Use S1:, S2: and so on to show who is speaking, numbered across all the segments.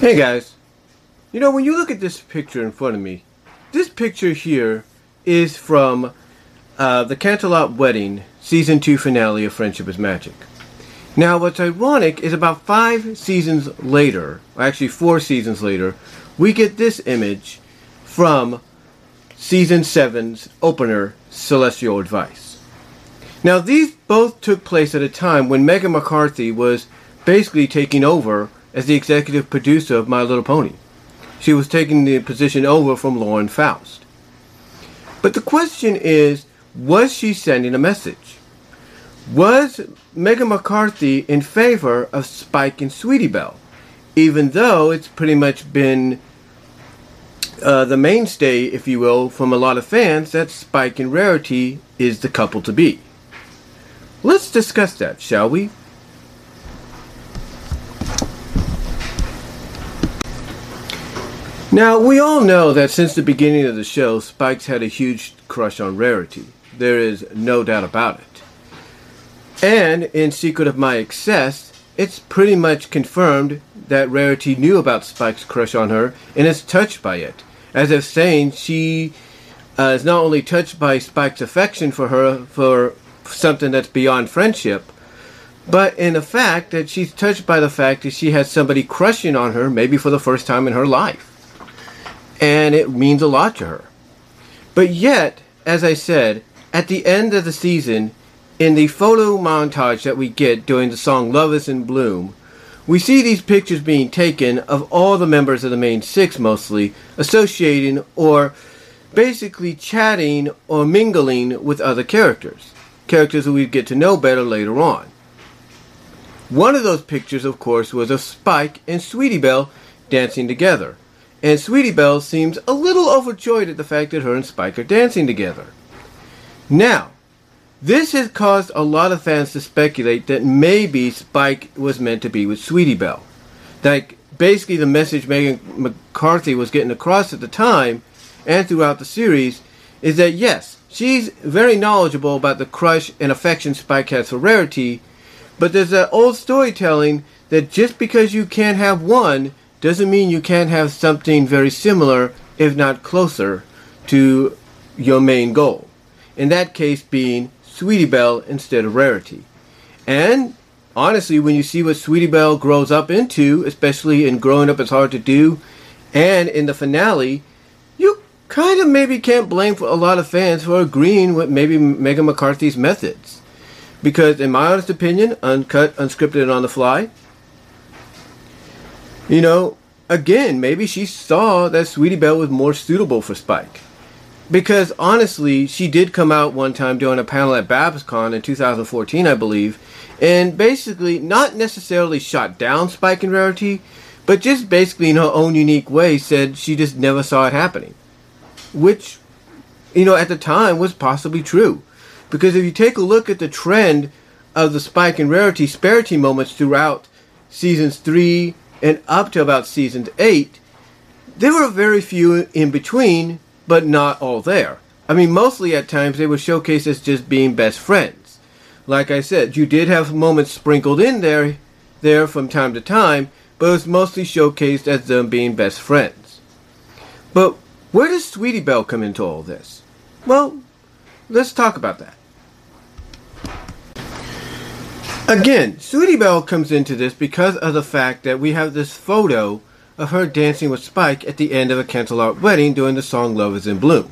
S1: Hey guys, you know when you look at this picture in front of me, this picture here is from uh, the Canterlot Wedding season two finale of Friendship is Magic. Now, what's ironic is about five seasons later, actually four seasons later, we get this image from season seven's opener, Celestial Advice. Now, these both took place at a time when Megan McCarthy was basically taking over as the executive producer of My Little Pony. She was taking the position over from Lauren Faust. But the question is, was she sending a message? Was Megan McCarthy in favor of Spike and Sweetie Belle? Even though it's pretty much been uh, the mainstay, if you will, from a lot of fans that Spike and Rarity is the couple to be. Let's discuss that, shall we? Now, we all know that since the beginning of the show, Spike's had a huge crush on Rarity. There is no doubt about it. And in Secret of My Excess, it's pretty much confirmed that Rarity knew about Spike's crush on her and is touched by it, as if saying she uh, is not only touched by Spike's affection for her for something that's beyond friendship, but in the fact that she's touched by the fact that she has somebody crushing on her, maybe for the first time in her life and it means a lot to her. But yet, as I said, at the end of the season, in the photo montage that we get during the song Love is in Bloom, we see these pictures being taken of all the members of the main six mostly associating or basically chatting or mingling with other characters, characters who we get to know better later on. One of those pictures, of course, was of Spike and Sweetie Belle dancing together and Sweetie Belle seems a little overjoyed at the fact that her and Spike are dancing together. Now, this has caused a lot of fans to speculate that maybe Spike was meant to be with Sweetie Belle. Like, basically, the message Megan McCarthy was getting across at the time and throughout the series is that yes, she's very knowledgeable about the crush and affection Spike has for Rarity, but there's that old storytelling that just because you can't have one doesn't mean you can't have something very similar, if not closer, to your main goal. In that case, being Sweetie Belle instead of Rarity. And honestly, when you see what Sweetie Belle grows up into, especially in Growing Up Is Hard to Do, and in the finale, you kind of maybe can't blame a lot of fans for agreeing with maybe Megan McCarthy's methods. Because, in my honest opinion, uncut, unscripted, and on the fly, you know, again, maybe she saw that Sweetie Belle was more suitable for Spike. Because honestly, she did come out one time doing a panel at BabsCon in 2014, I believe, and basically not necessarily shot down Spike and Rarity, but just basically in her own unique way said she just never saw it happening. Which, you know, at the time was possibly true. Because if you take a look at the trend of the Spike and Rarity Sparity moments throughout seasons 3, and up to about season 8, there were very few in between, but not all there. I mean, mostly at times they were showcased as just being best friends. Like I said, you did have moments sprinkled in there, there from time to time, but it was mostly showcased as them being best friends. But where does Sweetie Belle come into all this? Well, let's talk about that. Again, Sweetie Belle comes into this because of the fact that we have this photo of her dancing with Spike at the end of a Canterlot wedding during the song Love is in Bloom.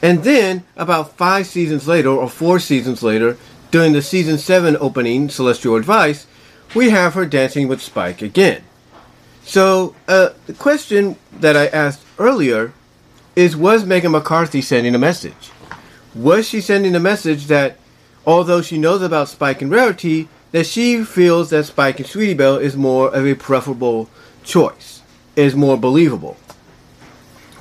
S1: And then, about five seasons later, or four seasons later, during the season 7 opening, Celestial Advice, we have her dancing with Spike again. So, uh, the question that I asked earlier is Was Megan McCarthy sending a message? Was she sending a message that although she knows about Spike and Rarity, that she feels that Spike and Sweetie Belle is more of a preferable choice, is more believable.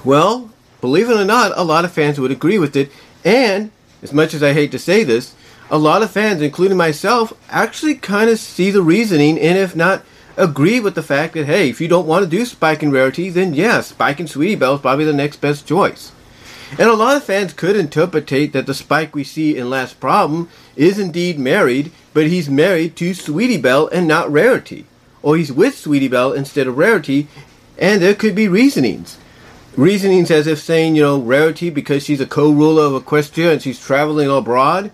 S1: Well, believe it or not, a lot of fans would agree with it, and as much as I hate to say this, a lot of fans, including myself, actually kind of see the reasoning, and if not, agree with the fact that hey, if you don't want to do Spike and Rarity, then yeah, Spike and Sweetie Belle is probably the next best choice. And a lot of fans could interpret that the Spike we see in Last Problem is indeed married, but he's married to Sweetie Belle and not Rarity. or he's with Sweetie Belle instead of Rarity, and there could be reasonings. Reasonings as if saying, you know, Rarity, because she's a co ruler of Equestria and she's traveling abroad,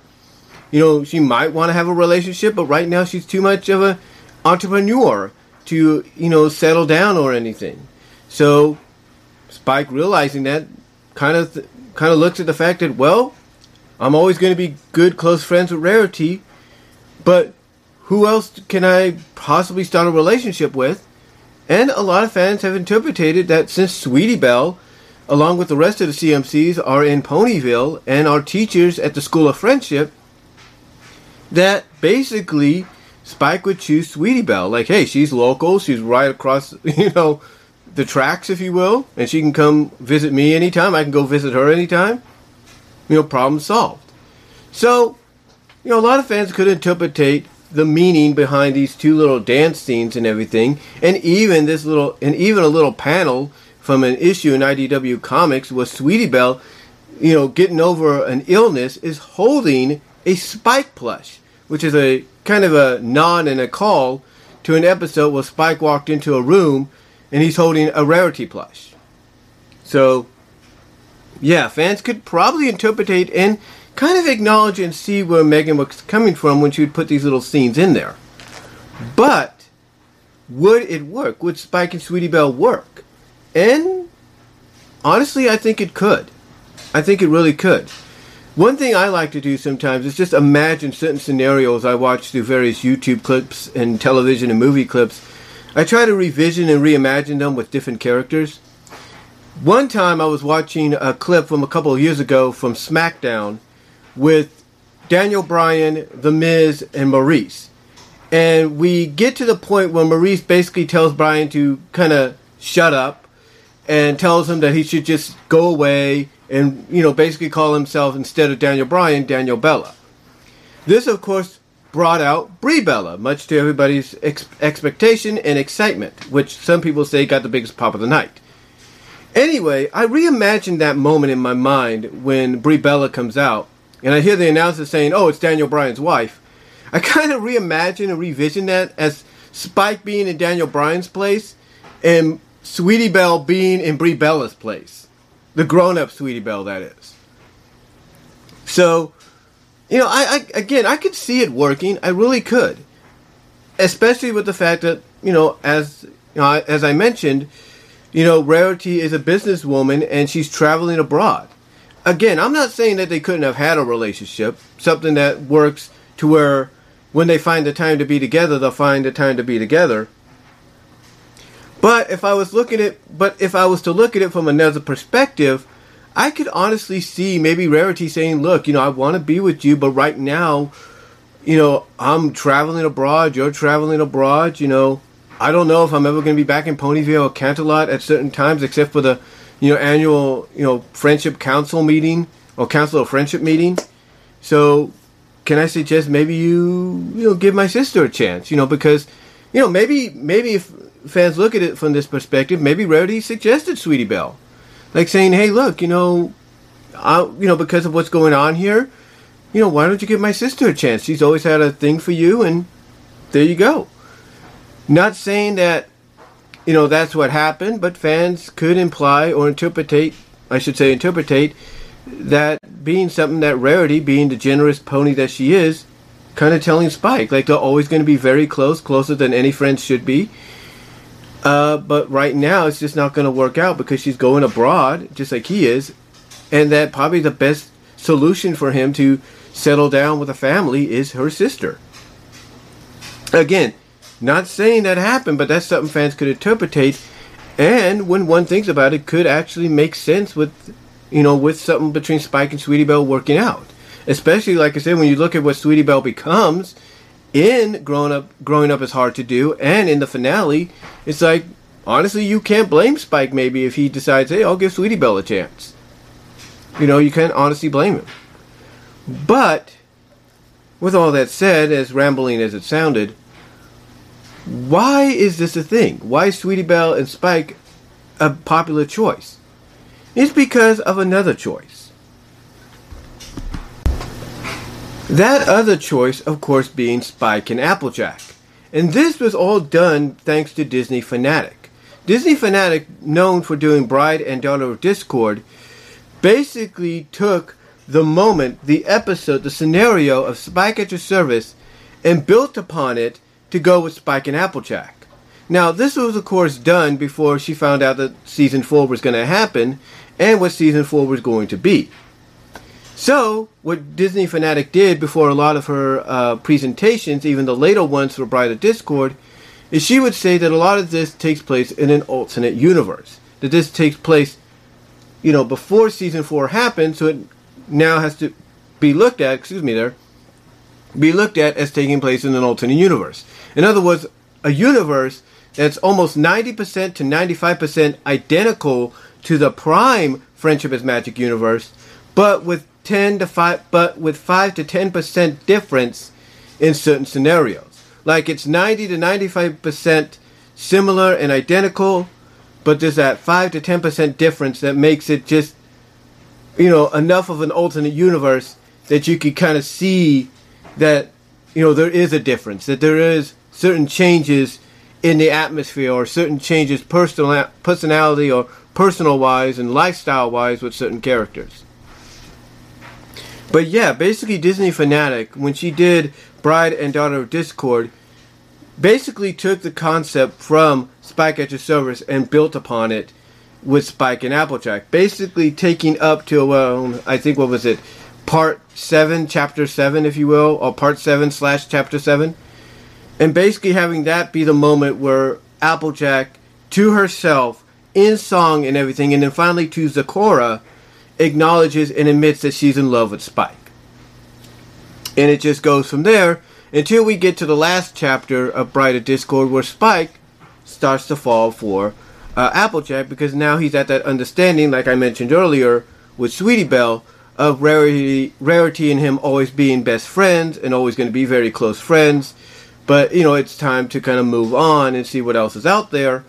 S1: you know, she might want to have a relationship, but right now she's too much of an entrepreneur to, you know, settle down or anything. So Spike realizing that kind of th- kind of looks at the fact that well, I'm always going to be good close friends with Rarity, but who else can I possibly start a relationship with? And a lot of fans have interpreted that since Sweetie Belle, along with the rest of the CMCs, are in Ponyville and are teachers at the School of Friendship, that basically Spike would choose Sweetie Belle. Like, hey, she's local, she's right across, you know, the tracks, if you will, and she can come visit me anytime. I can go visit her anytime. You know, problem solved. So, you know, a lot of fans could interpretate the meaning behind these two little dance scenes and everything, and even this little, and even a little panel from an issue in IDW Comics was Sweetie Belle, you know, getting over an illness, is holding a Spike plush, which is a kind of a nod and a call to an episode where Spike walked into a room and he's holding a rarity plush. So, yeah, fans could probably interpret and kind of acknowledge and see where Megan was coming from when she would put these little scenes in there. But would it work? Would Spike and Sweetie Belle work? And honestly, I think it could. I think it really could. One thing I like to do sometimes is just imagine certain scenarios I watch through various YouTube clips and television and movie clips I try to revision and reimagine them with different characters. One time I was watching a clip from a couple of years ago from SmackDown with Daniel Bryan, The Miz, and Maryse. And we get to the point where Maryse basically tells Bryan to kind of shut up and tells him that he should just go away and, you know, basically call himself, instead of Daniel Bryan, Daniel Bella. This, of course, brought out Brie Bella, much to everybody's ex- expectation and excitement, which some people say got the biggest pop of the night. Anyway, I reimagined that moment in my mind when Brie Bella comes out, and I hear the announcer saying, "Oh, it's Daniel Bryan's wife." I kind of reimagine and revision that as Spike being in Daniel Bryan's place, and Sweetie Belle being in Brie Bella's place, the grown-up Sweetie Belle, that is. So you know, I, I again, I could see it working. I really could, especially with the fact that you know, as you know, as I mentioned, you know, Rarity is a businesswoman and she's traveling abroad. Again, I'm not saying that they couldn't have had a relationship, something that works to where when they find the time to be together, they'll find the time to be together. But if I was looking at, but if I was to look at it from another perspective, I could honestly see maybe Rarity saying, "Look, you know, I want to be with you, but right now, you know, I'm traveling abroad. You're traveling abroad. You know, I don't know if I'm ever going to be back in Ponyville or Canterlot at certain times, except for the, you know, annual, you know, friendship council meeting or council of friendship meeting. So, can I suggest maybe you, you know, give my sister a chance? You know, because, you know, maybe maybe if fans look at it from this perspective, maybe Rarity suggested Sweetie Belle like saying, "Hey, look, you know, I, you know, because of what's going on here, you know, why don't you give my sister a chance? She's always had a thing for you, and there you go." Not saying that, you know, that's what happened, but fans could imply or interpretate, I should say, interpretate that being something that Rarity, being the generous pony that she is, kind of telling Spike like they're always going to be very close, closer than any friends should be uh, but right now, it's just not going to work out because she's going abroad, just like he is, and that probably the best solution for him to settle down with a family is her sister. Again, not saying that happened, but that's something fans could interpret, and when one thinks about it, could actually make sense with, you know, with something between Spike and Sweetie Belle working out. Especially, like I said, when you look at what Sweetie Belle becomes in growing up growing up is hard to do and in the finale it's like honestly you can't blame spike maybe if he decides hey i'll give sweetie belle a chance. You know you can't honestly blame him. But with all that said as rambling as it sounded why is this a thing? Why is sweetie belle and spike a popular choice? It's because of another choice that other choice, of course, being Spike and Applejack. And this was all done thanks to Disney Fanatic. Disney Fanatic, known for doing Bride and Daughter of Discord, basically took the moment, the episode, the scenario of Spike at Your Service and built upon it to go with Spike and Applejack. Now, this was, of course, done before she found out that season 4 was going to happen and what season 4 was going to be. So, what Disney Fanatic did before a lot of her uh, presentations, even the later ones for Bride of Discord, is she would say that a lot of this takes place in an alternate universe. That this takes place, you know, before season 4 happened, so it now has to be looked at, excuse me there, be looked at as taking place in an alternate universe. In other words, a universe that's almost 90% to 95% identical to the prime Friendship is Magic universe, but with 10 to 5 but with 5 to 10% difference in certain scenarios. Like it's 90 to 95% similar and identical, but there's that 5 to 10% difference that makes it just you know enough of an alternate universe that you could kind of see that you know there is a difference, that there is certain changes in the atmosphere or certain changes personal personality or personal wise and lifestyle wise with certain characters. But yeah, basically Disney Fanatic, when she did Bride and Daughter of Discord, basically took the concept from Spike at Your Service and built upon it with Spike and Applejack. Basically taking up to, well, I think, what was it, part 7, chapter 7, if you will, or part 7 slash chapter 7. And basically having that be the moment where Applejack, to herself, in song and everything, and then finally to Zecora, acknowledges and admits that she's in love with Spike. And it just goes from there until we get to the last chapter of Bride of Discord where Spike starts to fall for uh, Applejack because now he's at that understanding, like I mentioned earlier, with Sweetie Belle of Rarity, Rarity and him always being best friends and always going to be very close friends. But, you know, it's time to kind of move on and see what else is out there.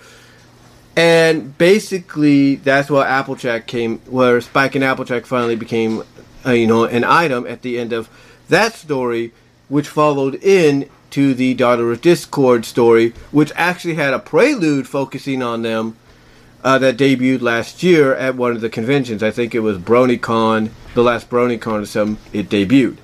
S1: And basically, that's where Applejack came, where Spike and Applejack finally became, uh, you know, an item at the end of that story, which followed in to the Daughter of Discord story, which actually had a prelude focusing on them uh, that debuted last year at one of the conventions. I think it was BronyCon, the last BronyCon or something, it debuted.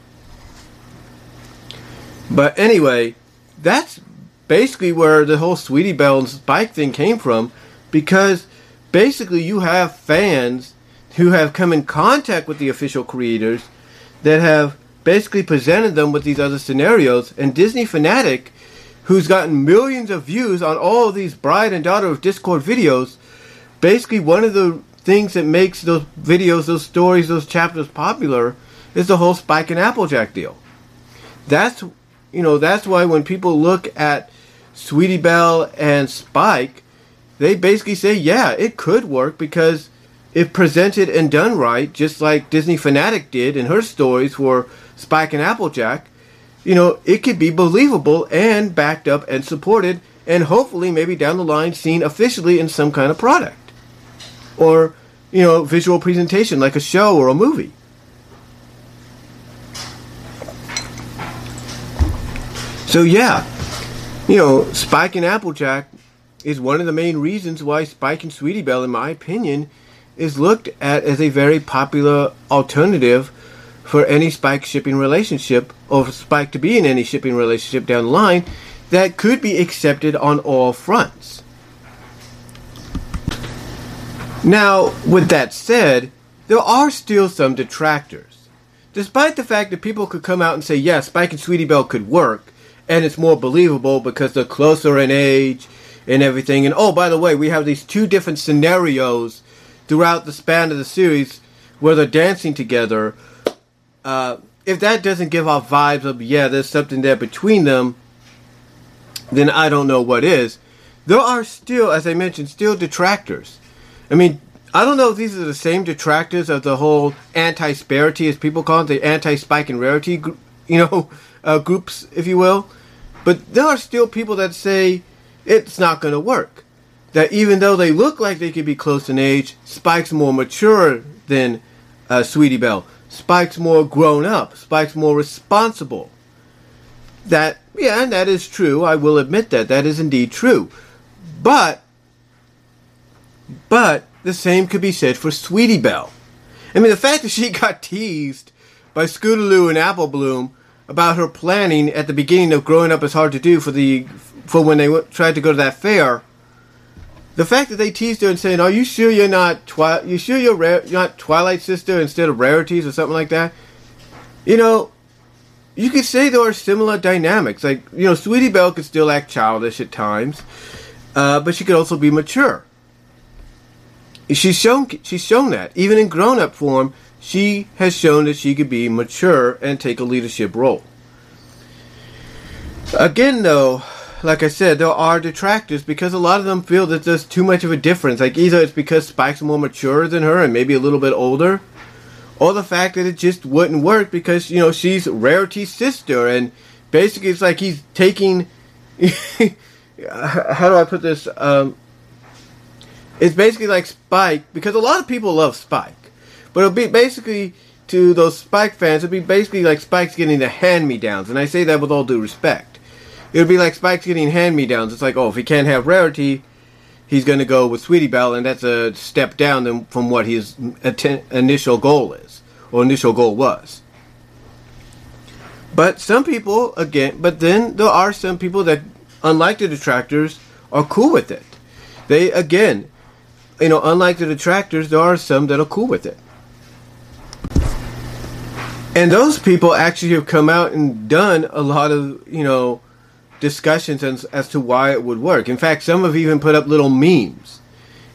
S1: But anyway, that's basically where the whole Sweetie Belle and Spike thing came from because basically you have fans who have come in contact with the official creators that have basically presented them with these other scenarios. And Disney Fanatic who's gotten millions of views on all of these bride and daughter of discord videos basically one of the things that makes those videos those stories those chapters popular is the whole spike and applejack deal. That's you know that's why when people look at sweetie belle and spike they basically say, yeah, it could work because if presented and done right, just like Disney Fanatic did in her stories for Spike and Applejack, you know, it could be believable and backed up and supported and hopefully maybe down the line seen officially in some kind of product. Or, you know, visual presentation like a show or a movie. So yeah, you know, Spike and Applejack is one of the main reasons why Spike and Sweetie Belle, in my opinion, is looked at as a very popular alternative for any Spike shipping relationship, or Spike to be in any shipping relationship down the line, that could be accepted on all fronts. Now, with that said, there are still some detractors. Despite the fact that people could come out and say, yes, Spike and Sweetie Belle could work, and it's more believable because they're closer in age, and everything. And oh, by the way, we have these two different scenarios throughout the span of the series where they're dancing together. Uh, if that doesn't give off vibes of yeah, there's something there between them, then I don't know what is. There are still, as I mentioned, still detractors. I mean, I don't know if these are the same detractors of the whole anti-sparity, as people call it, the anti-spike and rarity, you know, uh, groups, if you will. But there are still people that say it's not going to work. That even though they look like they could be close in age, Spike's more mature than uh, Sweetie Belle. Spike's more grown up. Spike's more responsible. That, yeah, and that is true. I will admit that. That is indeed true. But, but, the same could be said for Sweetie Belle. I mean, the fact that she got teased by Scootaloo and Apple Bloom about her planning at the beginning of growing up is hard to do for the for when they w- tried to go to that fair. The fact that they teased her and saying, "Are you sure you're not twi- you sure you're, ra- you're not Twilight Sister instead of Rarities or something like that?" You know, you could say there are similar dynamics. Like you know, Sweetie Belle could still act childish at times, uh, but she could also be mature. She's shown she's shown that even in grown up form, she has shown that she could be mature and take a leadership role. Again, though, like I said, there are detractors because a lot of them feel that there's too much of a difference. Like either it's because Spike's more mature than her and maybe a little bit older, or the fact that it just wouldn't work because you know she's Rarity's sister, and basically it's like he's taking. how do I put this? Um, it's basically like Spike because a lot of people love Spike, but it'll be basically to those Spike fans. It'll be basically like Spike's getting the hand me downs, and I say that with all due respect. It would be like Spike's getting hand me downs. It's like, oh, if he can't have Rarity, he's going to go with Sweetie Belle, and that's a step down from what his atten- initial goal is or initial goal was. But some people, again, but then there are some people that, unlike the detractors, are cool with it. They, again, you know, unlike the detractors, there are some that are cool with it. And those people actually have come out and done a lot of, you know, discussions as, as to why it would work. In fact, some have even put up little memes.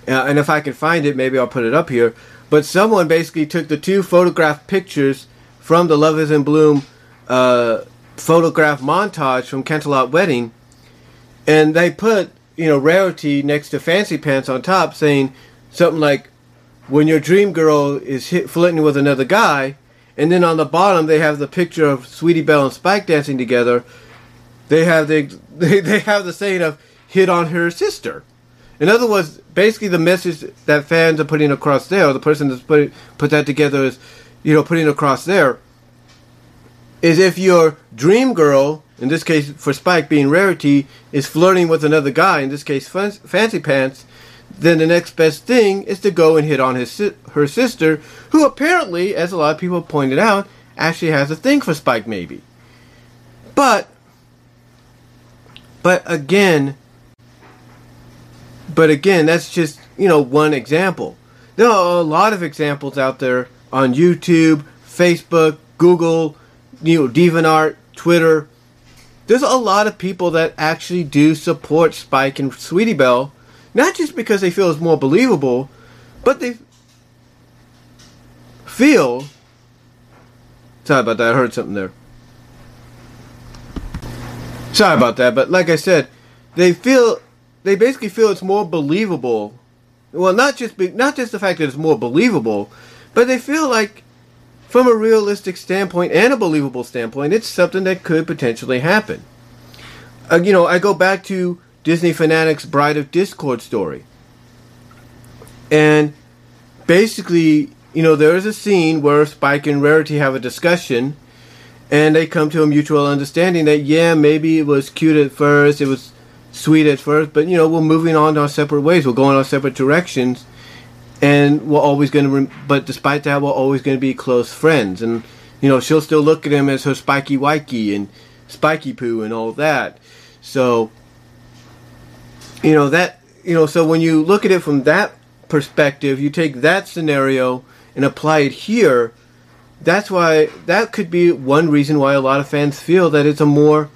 S1: Uh, and if I can find it, maybe I'll put it up here. But someone basically took the two photograph pictures from the Love is in Bloom uh, photograph montage from Canterlot Wedding, and they put you know, Rarity next to Fancy Pants on top saying something like, when your dream girl is hit, flirting with another guy, and then on the bottom they have the picture of Sweetie Belle and Spike dancing together. They have the they, they have the saying of hit on her sister. In other words, basically the message that fans are putting across there, or the person that's put put that together is, you know, putting across there, is if your dream girl in this case for Spike being Rarity, is flirting with another guy, in this case Fancy Pants, then the next best thing is to go and hit on his her sister, who apparently, as a lot of people pointed out, actually has a thing for Spike maybe. But but again but again, that's just, you know, one example. There are a lot of examples out there on YouTube, Facebook, Google, you know, DeviantArt, Twitter, there's a lot of people that actually do support Spike and Sweetie Belle, not just because they feel it's more believable, but they feel. Sorry about that. I heard something there. Sorry about that, but like I said, they feel they basically feel it's more believable. Well, not just be, not just the fact that it's more believable, but they feel like from a realistic standpoint and a believable standpoint, it's something that could potentially happen. Uh, you know, I go back to Disney Fanatics' Bride of Discord story. And basically, you know, there is a scene where Spike and Rarity have a discussion and they come to a mutual understanding that, yeah, maybe it was cute at first, it was sweet at first, but, you know, we're moving on our separate ways, we're going our separate directions and we're always going to. Re- but despite that, we're always going to be close friends, and you know she'll still look at him as her Spiky Wikey and Spiky Poo and all that. So you know that you know so when you look at it from that perspective, you take that scenario and apply it here. That's why that could be one reason why a lot of fans feel that it's a more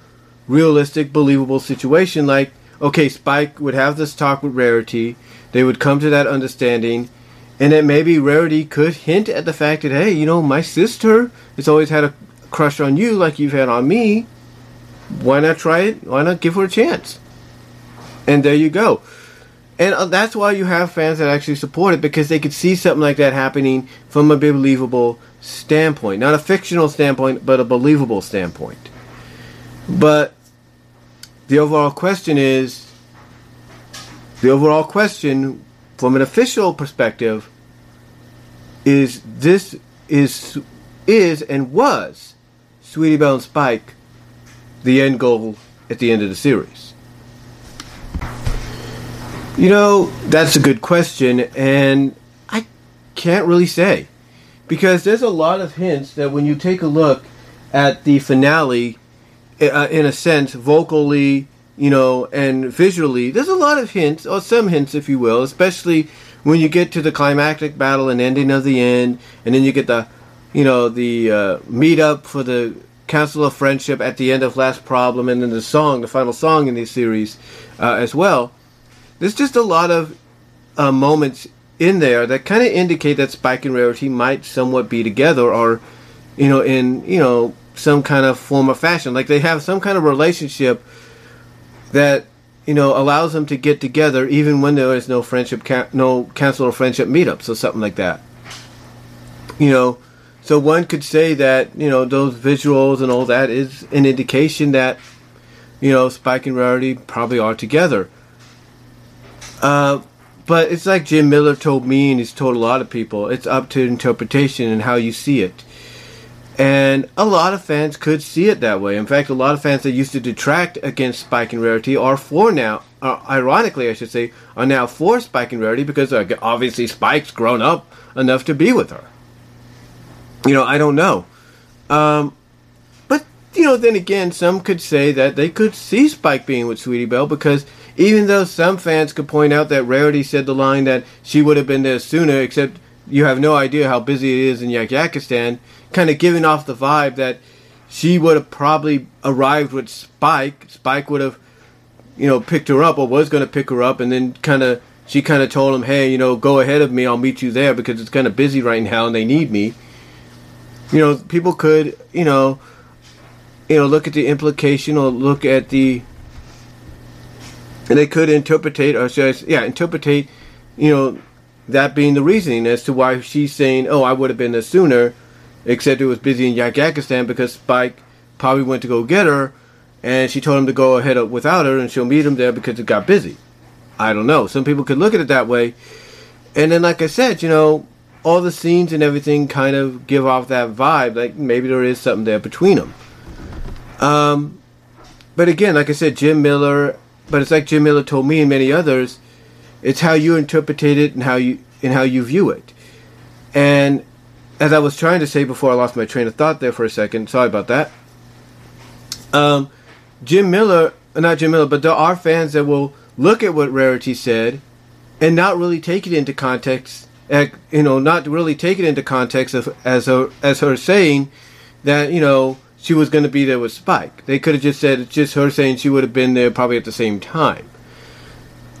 S1: realistic, believable situation. Like, okay, Spike would have this talk with Rarity they would come to that understanding, and that maybe Rarity could hint at the fact that, hey, you know, my sister has always had a crush on you like you've had on me. Why not try it? Why not give her a chance? And there you go. And uh, that's why you have fans that actually support it because they could see something like that happening from a believable standpoint. Not a fictional standpoint, but a believable standpoint. But the overall question is the overall question from an official perspective is this is is and was Sweetie Belle and Spike the end goal at the end of the series? You know, that's a good question, and I can't really say. Because there's a lot of hints that when you take a look at the finale, uh, in a sense, vocally, you know, and visually, there's a lot of hints, or some hints, if you will, especially when you get to the climactic battle and ending of the end, and then you get the, you know, the uh, meetup for the Council of Friendship at the end of Last Problem, and then the song, the final song in this series uh, as well. There's just a lot of uh, moments in there that kind of indicate that Spike and Rarity might somewhat be together, or, you know, in you know some kind of form of fashion. Like they have some kind of relationship that you know allows them to get together even when there is no friendship, ca- no council or friendship meetups or something like that. You know, so one could say that you know those visuals and all that is an indication that you know Spike and Rarity probably are together. Uh, but it's like Jim Miller told me, and he's told a lot of people. It's up to interpretation and how you see it. And a lot of fans could see it that way. In fact, a lot of fans that used to detract against Spike and Rarity are for now, uh, ironically, I should say, are now for Spike and Rarity because uh, obviously Spike's grown up enough to be with her. You know, I don't know. Um, but, you know, then again, some could say that they could see Spike being with Sweetie Belle because even though some fans could point out that Rarity said the line that she would have been there sooner, except you have no idea how busy it is in Yakyakistan, kind of giving off the vibe that she would have probably arrived with Spike. Spike would have, you know, picked her up or was going to pick her up, and then kind of she kind of told him, "Hey, you know, go ahead of me. I'll meet you there because it's kind of busy right now and they need me." You know, people could, you know, you know, look at the implication or look at the, and they could interpretate or say, yeah, interpretate, you know, that being the reasoning as to why she's saying, "Oh, I would have been there sooner," except it was busy in Yakyakistan because Spike probably went to go get her, and she told him to go ahead without her, and she'll meet him there because it got busy. I don't know. Some people could look at it that way, and then, like I said, you know, all the scenes and everything kind of give off that vibe, like maybe there is something there between them. Um, but again, like I said, Jim Miller. But it's like Jim Miller told me and many others it's how you interpret it and how you and how you view it. And as I was trying to say before I lost my train of thought there for a second, sorry about that. Um, Jim Miller, not Jim Miller, but there are fans that will look at what Rarity said and not really take it into context. You know, not really take it into context of, as her, as her saying that you know she was going to be there with Spike. They could have just said it's just her saying she would have been there probably at the same time.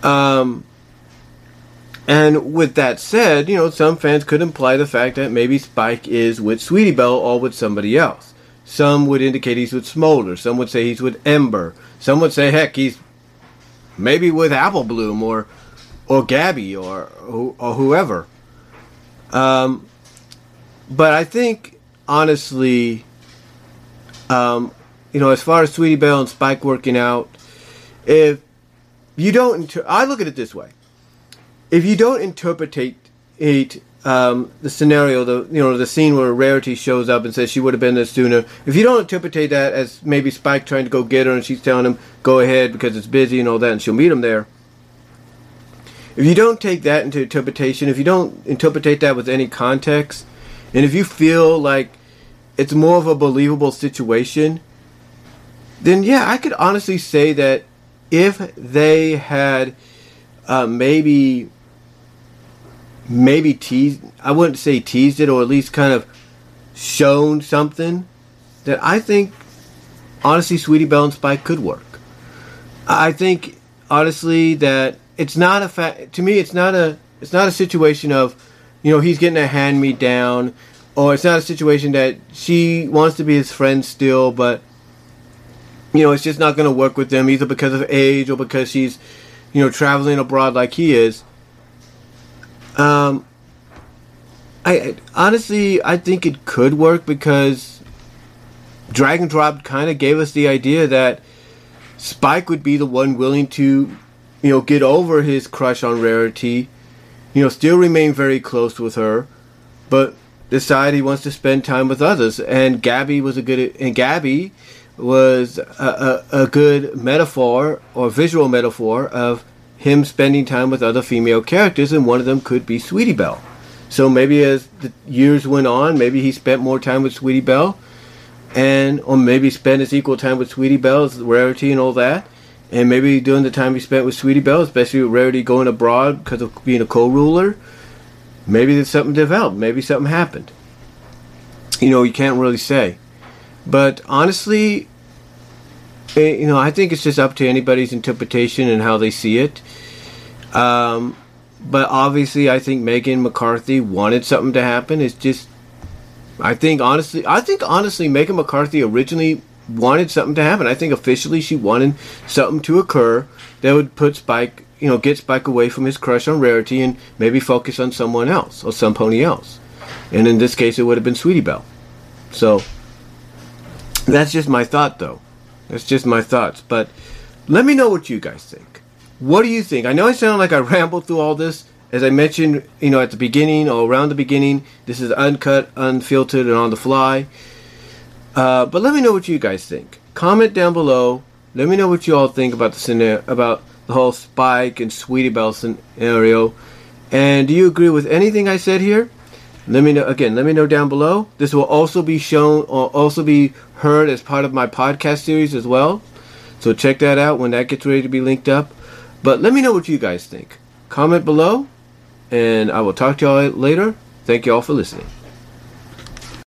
S1: Um, and with that said, you know, some fans could imply the fact that maybe Spike is with Sweetie Belle or with somebody else. Some would indicate he's with Smolder. Some would say he's with Ember. Some would say, heck, he's maybe with Apple Bloom or or Gabby or or whoever. Um, but I think honestly, um, you know, as far as Sweetie Belle and Spike working out, if you don't, I look at it this way if you don't interpretate it, um, the scenario, the you know the scene where Rarity shows up and says she would have been there sooner. If you don't interpretate that as maybe Spike trying to go get her and she's telling him go ahead because it's busy and all that, and she'll meet him there. If you don't take that into interpretation, if you don't interpretate that with any context, and if you feel like it's more of a believable situation, then yeah, I could honestly say that if they had uh, maybe maybe teased, I wouldn't say teased it, or at least kind of shown something that I think, honestly, Sweetie Belle and Spike could work. I think, honestly, that it's not a fact, to me, it's not a, it's not a situation of, you know, he's getting a hand me down, or it's not a situation that she wants to be his friend still, but, you know, it's just not going to work with them either because of age or because she's, you know, traveling abroad like he is. Um, I honestly I think it could work because Dragon Dropped kind of gave us the idea that Spike would be the one willing to, you know, get over his crush on Rarity, you know, still remain very close with her, but decide he wants to spend time with others. And Gabby was a good and Gabby was a, a, a good metaphor or visual metaphor of him spending time with other female characters, and one of them could be Sweetie Belle. So maybe as the years went on, maybe he spent more time with Sweetie Belle, and or maybe spent his equal time with Sweetie Belle, Rarity and all that, and maybe during the time he spent with Sweetie Belle, especially with Rarity going abroad because of being a co-ruler, maybe there's something developed, maybe something happened. You know, you can't really say. But honestly, eh, you know, I think it's just up to anybody's interpretation and how they see it. Um, but obviously, I think Megan McCarthy wanted something to happen. It's just, I think honestly, I think honestly, Megan McCarthy originally wanted something to happen. I think officially she wanted something to occur that would put Spike, you know, get Spike away from his crush on Rarity and maybe focus on someone else or some pony else. And in this case, it would have been Sweetie Belle. So that's just my thought, though. That's just my thoughts. But let me know what you guys think. What do you think? I know I sound like I rambled through all this. As I mentioned, you know, at the beginning or around the beginning, this is uncut, unfiltered, and on the fly. Uh, but let me know what you guys think. Comment down below. Let me know what you all think about the scenario, about the whole Spike and Sweetie Belle scenario. And do you agree with anything I said here? Let me know again. Let me know down below. This will also be shown or also be heard as part of my podcast series as well. So check that out when that gets ready to be linked up. But let me know what you guys think. Comment below, and I will talk to y'all later. Thank you all for listening.